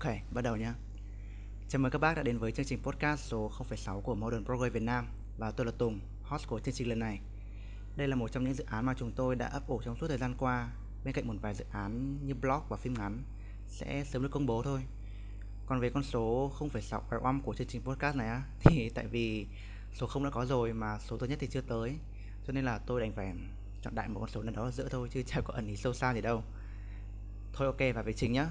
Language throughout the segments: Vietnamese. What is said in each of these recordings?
Ok, bắt đầu nhé. Chào mừng các bác đã đến với chương trình podcast số 0,6 của Modern Broadway Việt Nam và tôi là Tùng, host của chương trình lần này. Đây là một trong những dự án mà chúng tôi đã ấp ủ trong suốt thời gian qua, bên cạnh một vài dự án như blog và phim ngắn sẽ sớm được công bố thôi. Còn về con số 0,6 RM của chương trình podcast này á, thì tại vì số 0 đã có rồi mà số thứ nhất thì chưa tới, cho nên là tôi đành phải chọn đại một con số nào đó ở giữa thôi chứ chả có ẩn ý sâu xa gì đâu. Thôi ok và về chính nhá.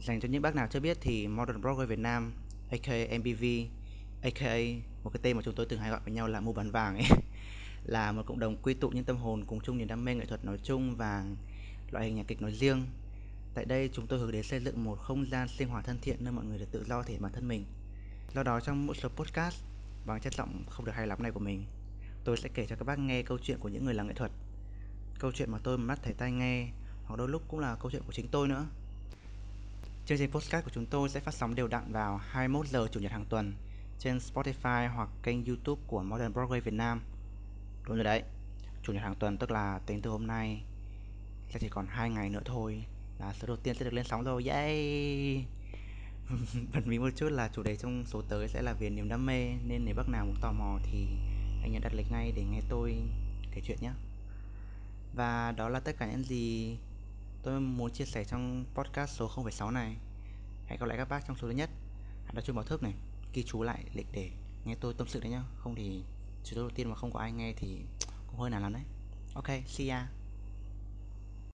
Dành cho những bác nào chưa biết thì Modern Broker Việt Nam aka MBV aka một cái tên mà chúng tôi từng hay gọi với nhau là mua bán vàng ấy, là một cộng đồng quy tụ những tâm hồn cùng chung niềm đam mê nghệ thuật nói chung và loại hình nhạc kịch nói riêng. Tại đây chúng tôi hướng đến xây dựng một không gian sinh hoạt thân thiện nơi mọi người được tự do thể hiện bản thân mình. Do đó trong mỗi số podcast, bằng chất giọng không được hay lắm này của mình, tôi sẽ kể cho các bác nghe câu chuyện của những người làm nghệ thuật. Câu chuyện mà tôi mắt thấy tai nghe, hoặc đôi lúc cũng là câu chuyện của chính tôi nữa. Chương trình podcast của chúng tôi sẽ phát sóng đều đặn vào 21 giờ chủ nhật hàng tuần trên Spotify hoặc kênh YouTube của Modern Broadway Việt Nam. Đúng rồi đấy, chủ nhật hàng tuần tức là tính từ hôm nay sẽ chỉ còn 2 ngày nữa thôi là số đầu tiên sẽ được lên sóng rồi. Yay! Bật mí một chút là chủ đề trong số tới sẽ là về niềm đam mê nên nếu bác nào muốn tò mò thì anh nhớ đặt lịch ngay để nghe tôi kể chuyện nhé. Và đó là tất cả những gì tôi muốn chia sẻ trong podcast số 0,6 này. Hẹn gặp lại các bác trong số thứ nhất. Hãy đặt chuông báo thức này, ghi chú lại lịch để nghe tôi tâm sự đấy nhá. Không thì số đầu tiên mà không có ai nghe thì cũng hơi nản lắm đấy. Ok, see ya.